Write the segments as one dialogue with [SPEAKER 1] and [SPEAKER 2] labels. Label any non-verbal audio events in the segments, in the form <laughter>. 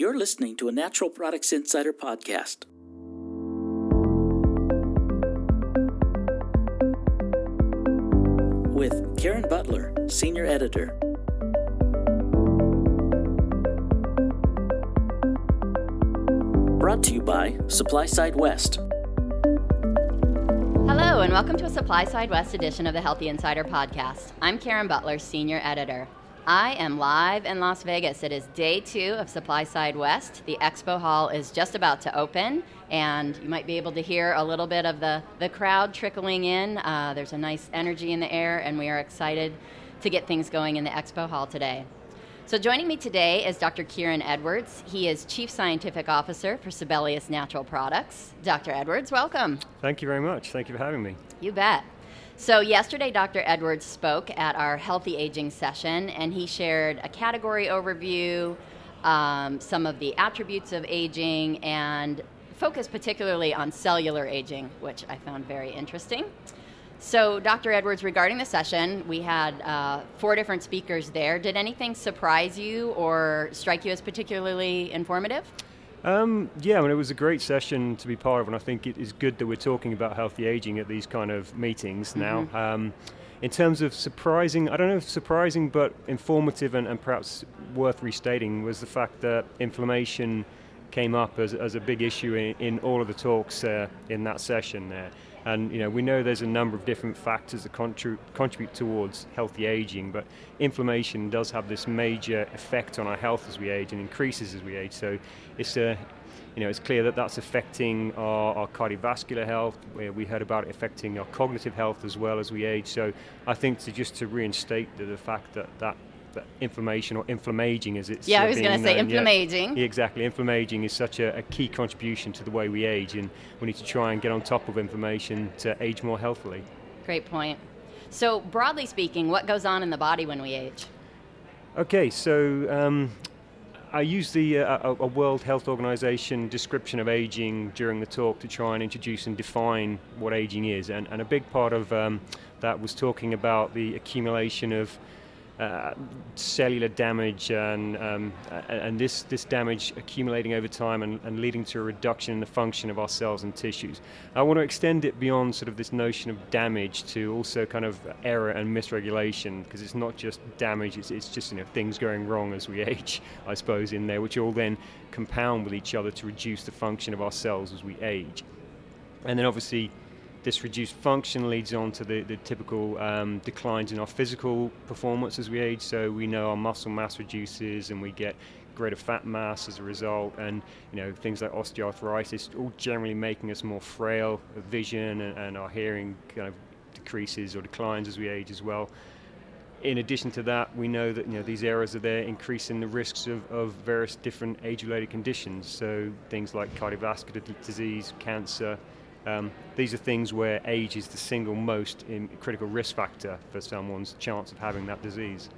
[SPEAKER 1] You're listening to a Natural Products Insider podcast. With Karen Butler, Senior Editor. Brought to you by Supply Side West.
[SPEAKER 2] Hello, and welcome to a Supply Side West edition of the Healthy Insider podcast. I'm Karen Butler, Senior Editor. I am live in Las Vegas. It is day two of Supply Side West. The expo hall is just about to open, and you might be able to hear a little bit of the, the crowd trickling in. Uh, there's a nice energy in the air, and we are excited to get things going in the expo hall today. So, joining me today is Dr. Kieran Edwards. He is Chief Scientific Officer for Sibelius Natural Products. Dr. Edwards, welcome.
[SPEAKER 3] Thank you very much. Thank you for having me.
[SPEAKER 2] You bet. So, yesterday, Dr. Edwards spoke at our Healthy Aging session, and he shared a category overview, um, some of the attributes of aging, and focused particularly on cellular aging, which I found very interesting. So, Dr. Edwards, regarding the session, we had uh, four different speakers there. Did anything surprise you or strike you as particularly informative?
[SPEAKER 3] Um, yeah, I mean, it was a great session to be part of, and I think it is good that we're talking about healthy aging at these kind of meetings mm-hmm. now. Um, in terms of surprising, I don't know if surprising, but informative and, and perhaps worth restating was the fact that inflammation came up as, as a big issue in, in all of the talks uh, in that session there. And you know, we know there's a number of different factors that contribute, contribute towards healthy aging, but inflammation does have this major effect on our health as we age and increases as we age. So it's a you know, it's clear that that's affecting our, our, cardiovascular health. We heard about it affecting our cognitive health as well as we age. So I think to just to reinstate the, the fact that that inflammation or inflammaging as it's
[SPEAKER 2] yeah, I was going to say inflammaging.
[SPEAKER 3] Yeah, exactly, inflammaging is such a, a, key contribution to the way we age, and we need to try and get on top of inflammation to age more healthily.
[SPEAKER 2] Great point. So, broadly speaking, what goes on in the body when we age?
[SPEAKER 3] Okay, so um, I used the uh, a World Health Organization description of aging during the talk to try and introduce and define what aging is, and, and a big part of um, that was talking about the accumulation of uh, cellular damage and, um, and this, this damage accumulating over time and, and, leading to a reduction in the function of our cells and tissues. I want to extend it beyond sort of this notion of damage to also kind of error and misregulation because it's not just damage, it's, it's just you know, things going wrong as we <laughs> age, I suppose, in there, which all then compound with each other to reduce the function of our cells as we age. And then obviously this reduced function leads on to the, the typical um, declines in our physical performance as we age. So we know our muscle mass reduces and we get greater fat mass as a result, and you know things like osteoarthritis, all generally making us more frail. Vision and, and our hearing kind of decreases or declines as we age as well. In addition to that, we know that you know these areas are there increasing the risks of, of various different age-related conditions. So things like cardiovascular disease, cancer, um, these are things where age is the single most critical risk factor for someone's chance of having that disease.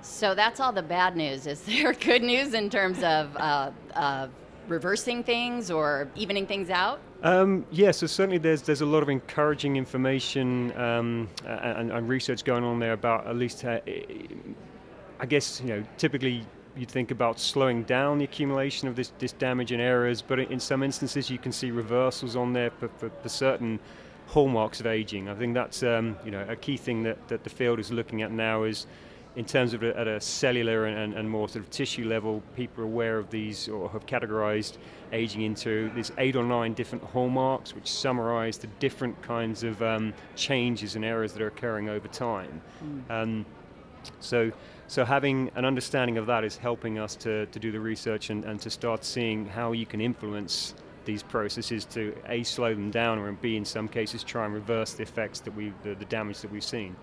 [SPEAKER 2] So that's all the bad news. Is <laughs> there good news in terms of uh, uh, reversing things or evening things out?
[SPEAKER 3] Um, yeah, so certainly there's there's a lot of encouraging information um, and, and, research going on there about at least, uh, I guess you know, typically you'd think about slowing down the accumulation of this, this damage and errors, but in some instances you can see reversals on there for, for, for certain hallmarks of aging. I think that's um, you know a key thing that, that the field is looking at now is in terms of a, at a cellular and, and, more sort of tissue level, people are aware of these or have categorized aging into these eight or nine different hallmarks, which summarize the different kinds of um, changes and errors that are occurring over time. Mm. Um, so so having an understanding of that is helping us to, to do the research and, and to start seeing how you can influence these processes to a slow them down or b in some cases try and reverse the effects that we the, the damage that we've seen.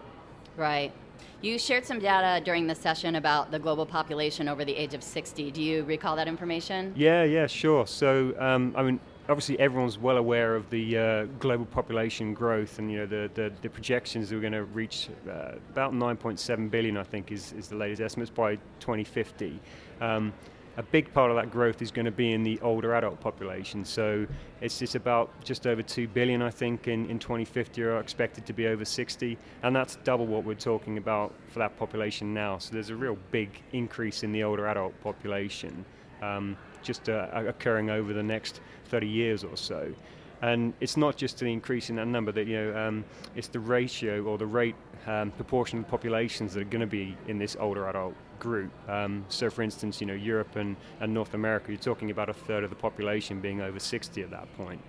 [SPEAKER 2] Right. You shared some data during the session about the global population over the age of 60 do you recall that information?
[SPEAKER 3] Yeah yeah sure. So um, i mean obviously everyone's well aware of the uh, global population growth and you know the, the, the projections that we're going to reach uh, about 9.7 billion I think is, is the latest estimates by 2050 um, a big part of that growth is going to be in the older adult population. So it's, it's about just over 2 billion I think in, in 2050 are expected to be over 60 and that's double what we're talking about for that population now. So there's a real big increase in the older adult population um, just uh, occurring over the next 30 years or so. And it's not just an increase in that number, that you know, um, it's the ratio or the rate um, proportion of populations that are going to be in this older adult group. Um, so, for instance, you know, Europe and, and North America, you're talking about a third of the population being over 60 at that point.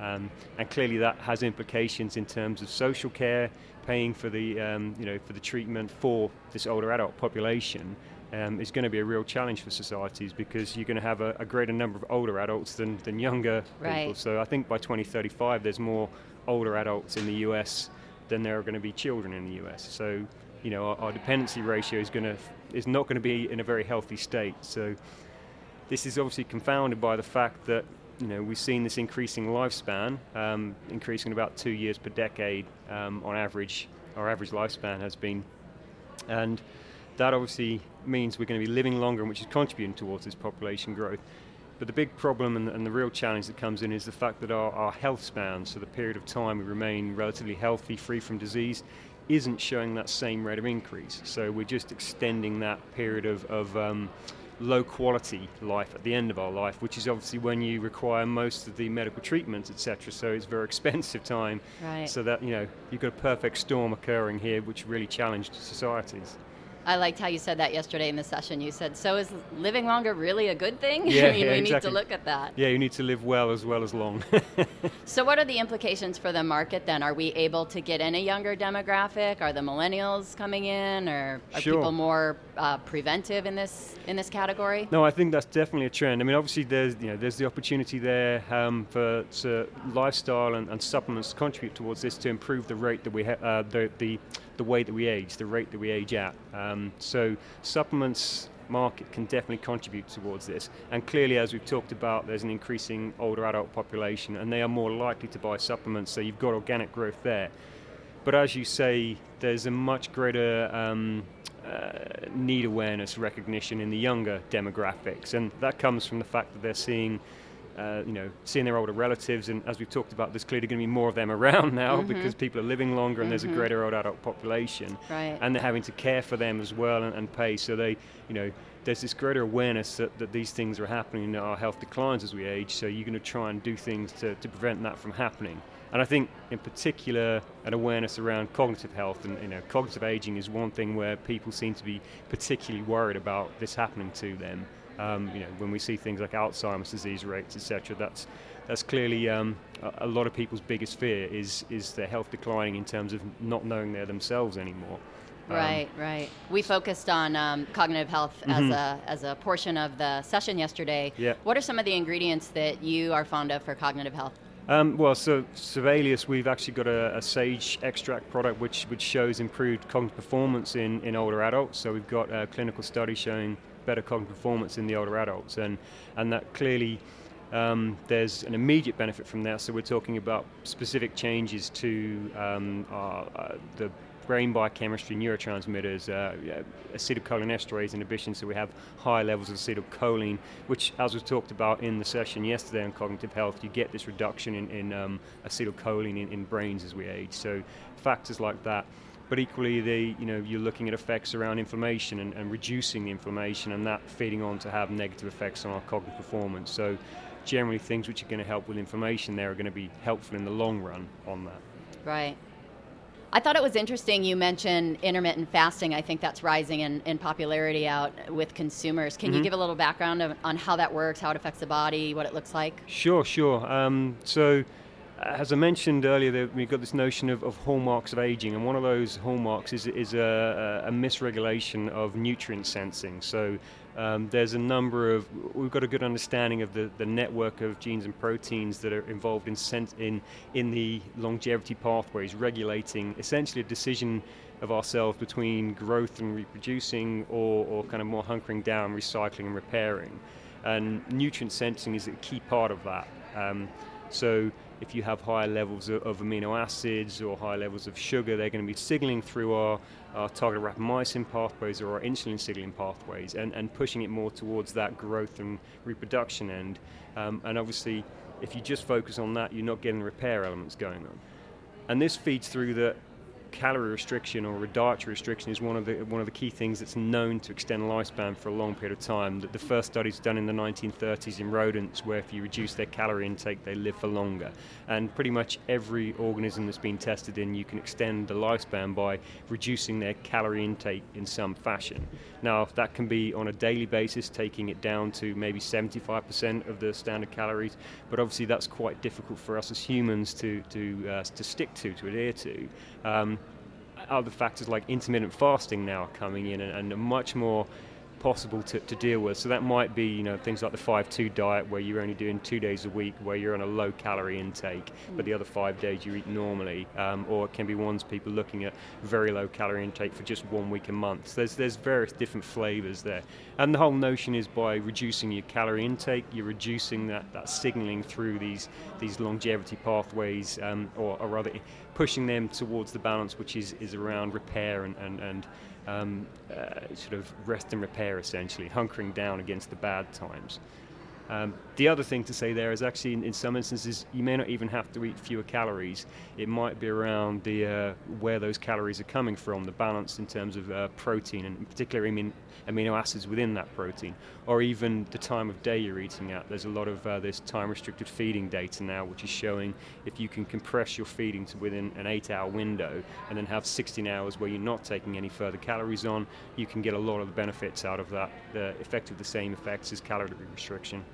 [SPEAKER 3] Um, and clearly, that has implications in terms of social care, paying for the um, you know for the treatment for this older adult population. Um, is going to be a real challenge for societies because you're going to have a, a greater number of older adults than, than younger
[SPEAKER 2] right.
[SPEAKER 3] people. So I think by 2035, there's more older adults in the US than there are going to be children in the US. So you know our, our dependency ratio is going to is not going to be in a very healthy state. So this is obviously confounded by the fact that you know, we've seen this increasing lifespan, um, increasing about two years per decade um, on average. Our average lifespan has been, and that obviously means we're going to be living longer, which is contributing towards this population growth. But the big problem and, and the real challenge that comes in is the fact that our, our health span, so the period of time we remain relatively healthy, free from disease, isn't showing that same rate of increase. So we're just extending that period of, of um, low quality life at the end of our life, which is obviously when you require most of the medical treatments, etc. So it's very <laughs> expensive time.
[SPEAKER 2] Right.
[SPEAKER 3] So that you know you've got a perfect storm occurring here, which really challenged societies.
[SPEAKER 2] I liked how you said that yesterday in the session. You said, "So is living longer really a good thing?" <laughs>
[SPEAKER 3] Yeah,
[SPEAKER 2] I mean,
[SPEAKER 3] yeah,
[SPEAKER 2] we
[SPEAKER 3] exactly.
[SPEAKER 2] need to look at that.
[SPEAKER 3] Yeah, you need to live well as well as long. <laughs>
[SPEAKER 2] so, what are the implications for the market then? Are we able to get in a younger demographic? Are the millennials coming in, or are
[SPEAKER 3] Sure.
[SPEAKER 2] people more uh, preventive in this in this category?
[SPEAKER 3] No, I think that's definitely a trend. I mean, obviously, there's you know there's the opportunity there um, for to lifestyle and, and supplements to contribute towards this to improve the rate that we ha- uh, the, the the way that we age, the rate that we age at. Um, so supplements market can definitely contribute towards this. And clearly, as we've talked about, there's an increasing older adult population, and they are more likely to buy supplements. So you've got organic growth there. But as you say, there's a much greater um, uh, need awareness recognition in the younger demographics, and that comes from the fact that they're seeing, uh, you know, seeing their older relatives, and as we've talked about, there's clearly going to be more of them around <laughs> now because people are living longer, and there's a greater old adult population,
[SPEAKER 2] Right.
[SPEAKER 3] and they're having to care for them as well and, and pay. So they, you know, there's this greater awareness that, that these things are happening, and our health declines as we age. So you're going to try and do things to, to prevent that from happening. And I think, in particular, an awareness around cognitive health and you know, cognitive aging is one thing where people seem to be particularly worried about this happening to them. Um, you know, when we see things like Alzheimer's disease rates, etc., that's that's clearly um, a, lot of people's biggest fear is is their health declining in terms of not knowing they're themselves anymore. Um,
[SPEAKER 2] Right, right. We focused on um, cognitive health as a as a portion of the session yesterday.
[SPEAKER 3] Mm-hmm. Yeah.
[SPEAKER 2] What are some of the ingredients that you are fond of for cognitive health?
[SPEAKER 3] Um, well, so Sibelius, we've actually got a, a sage extract product which, which shows improved cognitive performance in, in older adults. So we've got a clinical study showing better cognitive performance in the older adults, and and that clearly um, there's an immediate benefit from that. So we're talking about specific changes to um, our, uh, the brain biochemistry, neurotransmitters, uh, acetylcholinesterase inhibition. So we have high levels of acetylcholine, which, as was talked about in the session yesterday on cognitive health, you get this reduction in, in um, acetylcholine in, in brains as we age. So factors like that. But equally, the you know you're looking at effects around inflammation and, and reducing the inflammation, and that feeding on to have negative effects on our cognitive performance. So generally, things which are going to help with inflammation there are going to be helpful in the long run on that.
[SPEAKER 2] Right. I thought it was interesting you mentioned intermittent fasting. I think that's rising in, in popularity out with consumers. Can you give a little background of, on how that works, how it affects the body, what it looks like?
[SPEAKER 3] Sure, sure. Um, so, as I mentioned earlier, we've got this notion of, of hallmarks of aging, and one of those hallmarks is, is a, a, misregulation of nutrient sensing. So, um, there's a number of we've got a good understanding of the, the network of genes and proteins that are involved in in in the longevity pathways, regulating essentially a decision of ourselves between growth and reproducing, or, or kind of more hunkering down, recycling and repairing. And nutrient sensing is a key part of that. Um, so if you have higher levels of, of amino acids or higher levels of sugar, they're going to be signaling through our, our target of rapamycin pathways or our insulin signaling pathways and, and pushing it more towards that growth and reproduction end. Um, and obviously, if you just focus on that, you're not getting repair elements going on. And this feeds through that calorie restriction or a dietary restriction is one of the one of the key things that's known to extend lifespan for a long period of time. That the first studies done in the 1930s in rodents, where if you reduce their calorie intake, they live for longer. And pretty much every organism that's been tested in, you can extend the lifespan by reducing their calorie intake in some fashion. Now that can be on a daily basis, taking it down to maybe 75% of the standard calories, but obviously that's quite difficult for us as humans to to uh, to stick to, to adhere to. Um, other factors like intermittent fasting now coming in and, and much more possible to, to deal with. So that might be, you know, things like the 5-2 diet where you're only doing two days a week where you're on a low calorie intake, but the other five days you eat normally. Um, or it can be ones people looking at very low calorie intake for just one week a month. So there's, there's various different flavors there. And the whole notion is by reducing your calorie intake, you're reducing that, that signaling through these, these longevity pathways, um, or, or rather pushing them towards the balance which is, is around repair and, and, and um, uh, sort of rest and repair essentially, hunkering down against the bad times. Um, the other thing to say there is actually, in, in, some instances, you may not even have to eat fewer calories. It might be around the uh, where those calories are coming from, the balance in terms of uh, protein, and in particular amino, amino acids within that protein, or even the time of day you're eating at. There's a lot of uh, this time-restricted feeding data now, which is showing if you can compress your feeding to within an eight-hour window, and then have 16 hours where you're not taking any further calories on, you can get a lot of the benefits out of that. The effect of the same effects as calorie restriction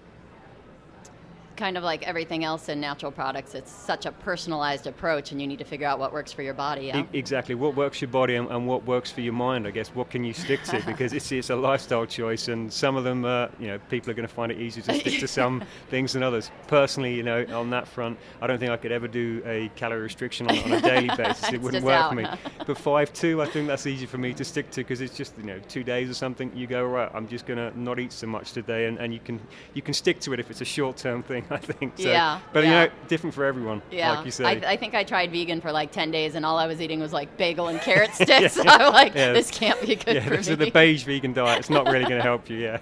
[SPEAKER 2] kind of like everything else in natural products, it's such a personalized approach, and you need to figure out what works for your body. Yeah?
[SPEAKER 3] Exactly, what works for your body and, and, what works for your mind. I guess what can you stick to <laughs> because it's it's a lifestyle choice, and some of them, uh, you know, people are going to find it easier to <laughs> stick to some things than others. Personally, you know, on that front, I don't think I could ever do a calorie restriction on, on a daily <laughs> basis. it wouldn't work
[SPEAKER 2] out,
[SPEAKER 3] for me.
[SPEAKER 2] Huh?
[SPEAKER 3] But five two, I think that's easy for me to stick to because it's just you know two days or something. You go right, I'm just going to not eat so much today, and, and you can you can stick to it if it's a short term thing. <laughs> I think. So,
[SPEAKER 2] yeah.
[SPEAKER 3] But
[SPEAKER 2] yeah.
[SPEAKER 3] you know, different for everyone.
[SPEAKER 2] Yeah.
[SPEAKER 3] Like you say.
[SPEAKER 2] I, I, think I tried vegan for like 10 days and all I was eating was like bagel and <laughs> carrot sticks. yeah. <laughs> I'm like,
[SPEAKER 3] yeah.
[SPEAKER 2] this can't be good
[SPEAKER 3] yeah,
[SPEAKER 2] for
[SPEAKER 3] this
[SPEAKER 2] me.
[SPEAKER 3] is the beige vegan diet. It's not really going to help you, yeah.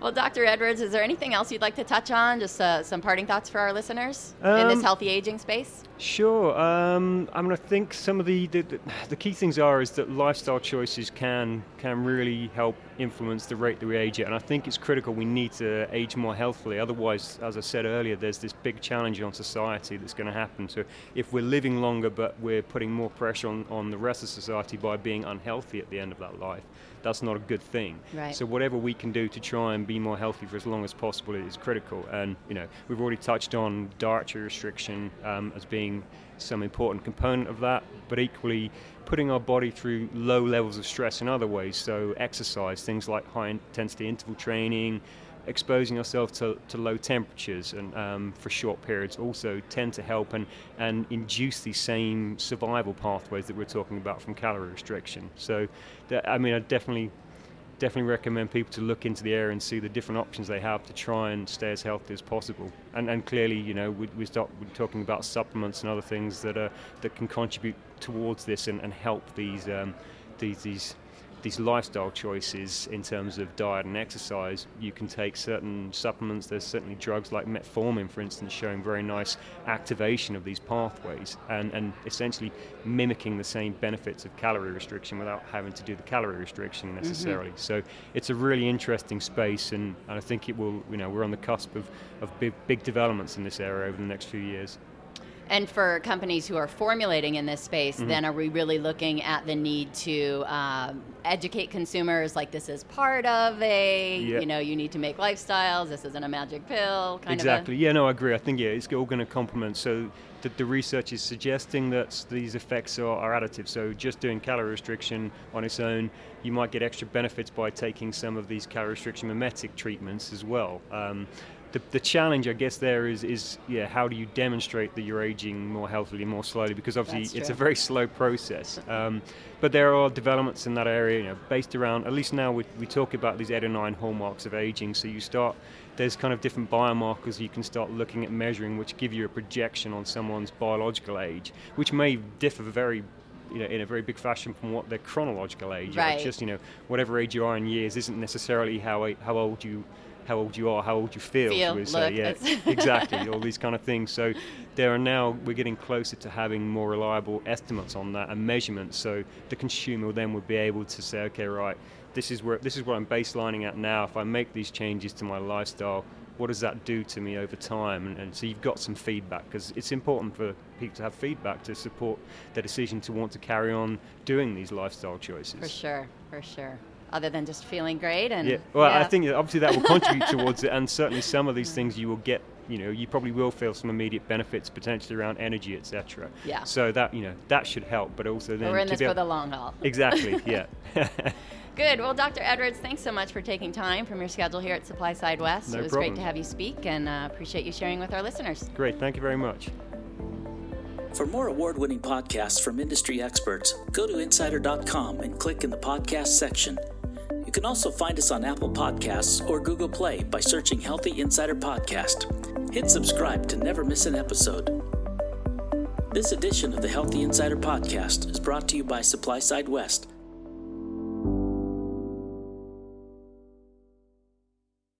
[SPEAKER 2] well, Dr. Edwards, is there anything else you'd like to touch on? Just uh, some parting thoughts for our listeners um, in this healthy aging space?
[SPEAKER 3] Sure. Um, I mean, I think some of the, the, the key things are is that lifestyle choices can can really help influence the rate that we age at, and I think it's critical. We need to age more healthily. Otherwise, as I said earlier, there's this big challenge on society that's going to happen. So if we're living longer, but we're putting more pressure on, on the rest of society by being unhealthy at the end of that life, that's not a good thing.
[SPEAKER 2] Right.
[SPEAKER 3] So whatever we can do to try and be more healthy for as long as possible is critical. And you know, we've already touched on dietary restriction um, as being some important component of that, but equally putting our body through low levels of stress in other ways. So exercise, things like high intensity interval training, exposing ourselves to, to low temperatures and um, for short periods also tend to help and, and induce these same survival pathways that we're talking about from calorie restriction. So, I mean, I definitely definitely recommend people to look into the area and see the different options they have to try and stay as healthy as possible. And, and clearly, you know, we, we start we're talking about supplements and other things that are that can contribute towards this and, and help these um, these these these lifestyle choices in terms of diet and exercise, you can take certain supplements. There's certainly drugs like metformin, for instance, showing very nice activation of these pathways and, and essentially mimicking the same benefits of calorie restriction without having to do the calorie restriction necessarily. Mm-hmm. So it's a really interesting space, and, and I think it will, you know, we're on the cusp of, of big, big developments in this area over the next few years.
[SPEAKER 2] And for companies who are formulating in this space, mm-hmm. then are we really looking at the need to um, educate consumers like this is part of a, yep. you know, you need to make lifestyles, this isn't a magic pill?
[SPEAKER 3] exactly. Yeah, no, I agree. I think, yeah, it's all going to complement. So the, the, research is suggesting that these effects are, are additive. So just doing calorie restriction on its own, you might get extra benefits by taking some of these calorie restriction mimetic treatments as well. Um, the, the challenge, I guess, there is, is yeah, how do you demonstrate that you're aging more healthily, more slowly? Because obviously it's a very slow process. Um, but there are developments in that area, you know, based around. At least now we, we talk about these eight or nine hallmarks of aging. So you start. There's kind of different biomarkers you can start looking at measuring, which give you a projection on someone's biological age, which may differ very you know, in a very big fashion from what their chronological age
[SPEAKER 2] right.
[SPEAKER 3] is. Just you know, whatever age you are in years isn't necessarily how how old you how old you are, how old you feel.
[SPEAKER 2] Feel,
[SPEAKER 3] we
[SPEAKER 2] look,
[SPEAKER 3] say. Yeah, <laughs> exactly. All these kind of things. So there are now we're getting closer to having more reliable estimates on that and measurements. So the consumer then would be able to say, okay, right, this is where this is what I'm baselining at now. If I make these changes to my lifestyle, what does that do to me over time? And, and so you've got some feedback because it's important for people to have feedback to support their decision to want to carry on doing these lifestyle choices.
[SPEAKER 2] For sure, for sure. Other than just feeling great and
[SPEAKER 3] Yeah, well, I think obviously that will contribute <laughs> towards it, and certainly some of these things you will get. You know, you probably will feel some immediate benefits potentially around energy, etc.
[SPEAKER 2] Yeah.
[SPEAKER 3] So that you know that should help, but also then
[SPEAKER 2] we're in
[SPEAKER 3] to
[SPEAKER 2] this
[SPEAKER 3] be
[SPEAKER 2] for
[SPEAKER 3] able-
[SPEAKER 2] the long haul.
[SPEAKER 3] exactly, <laughs> yeah. <laughs>
[SPEAKER 2] Good. Well, Dr. Edwards, thanks so much for taking time from your schedule here at Supply Side West.
[SPEAKER 3] No
[SPEAKER 2] it was great to have you speak and uh, appreciate you sharing with our listeners.
[SPEAKER 3] Great, thank you very much.
[SPEAKER 1] For more award winning podcasts from industry experts, go to insider.com and click in the podcast section. You can also find us on Apple Podcasts or Google Play by searching Healthy Insider Podcast. Hit subscribe to never miss an episode. This edition of the Healthy Insider Podcast is brought to you by Supply Side West,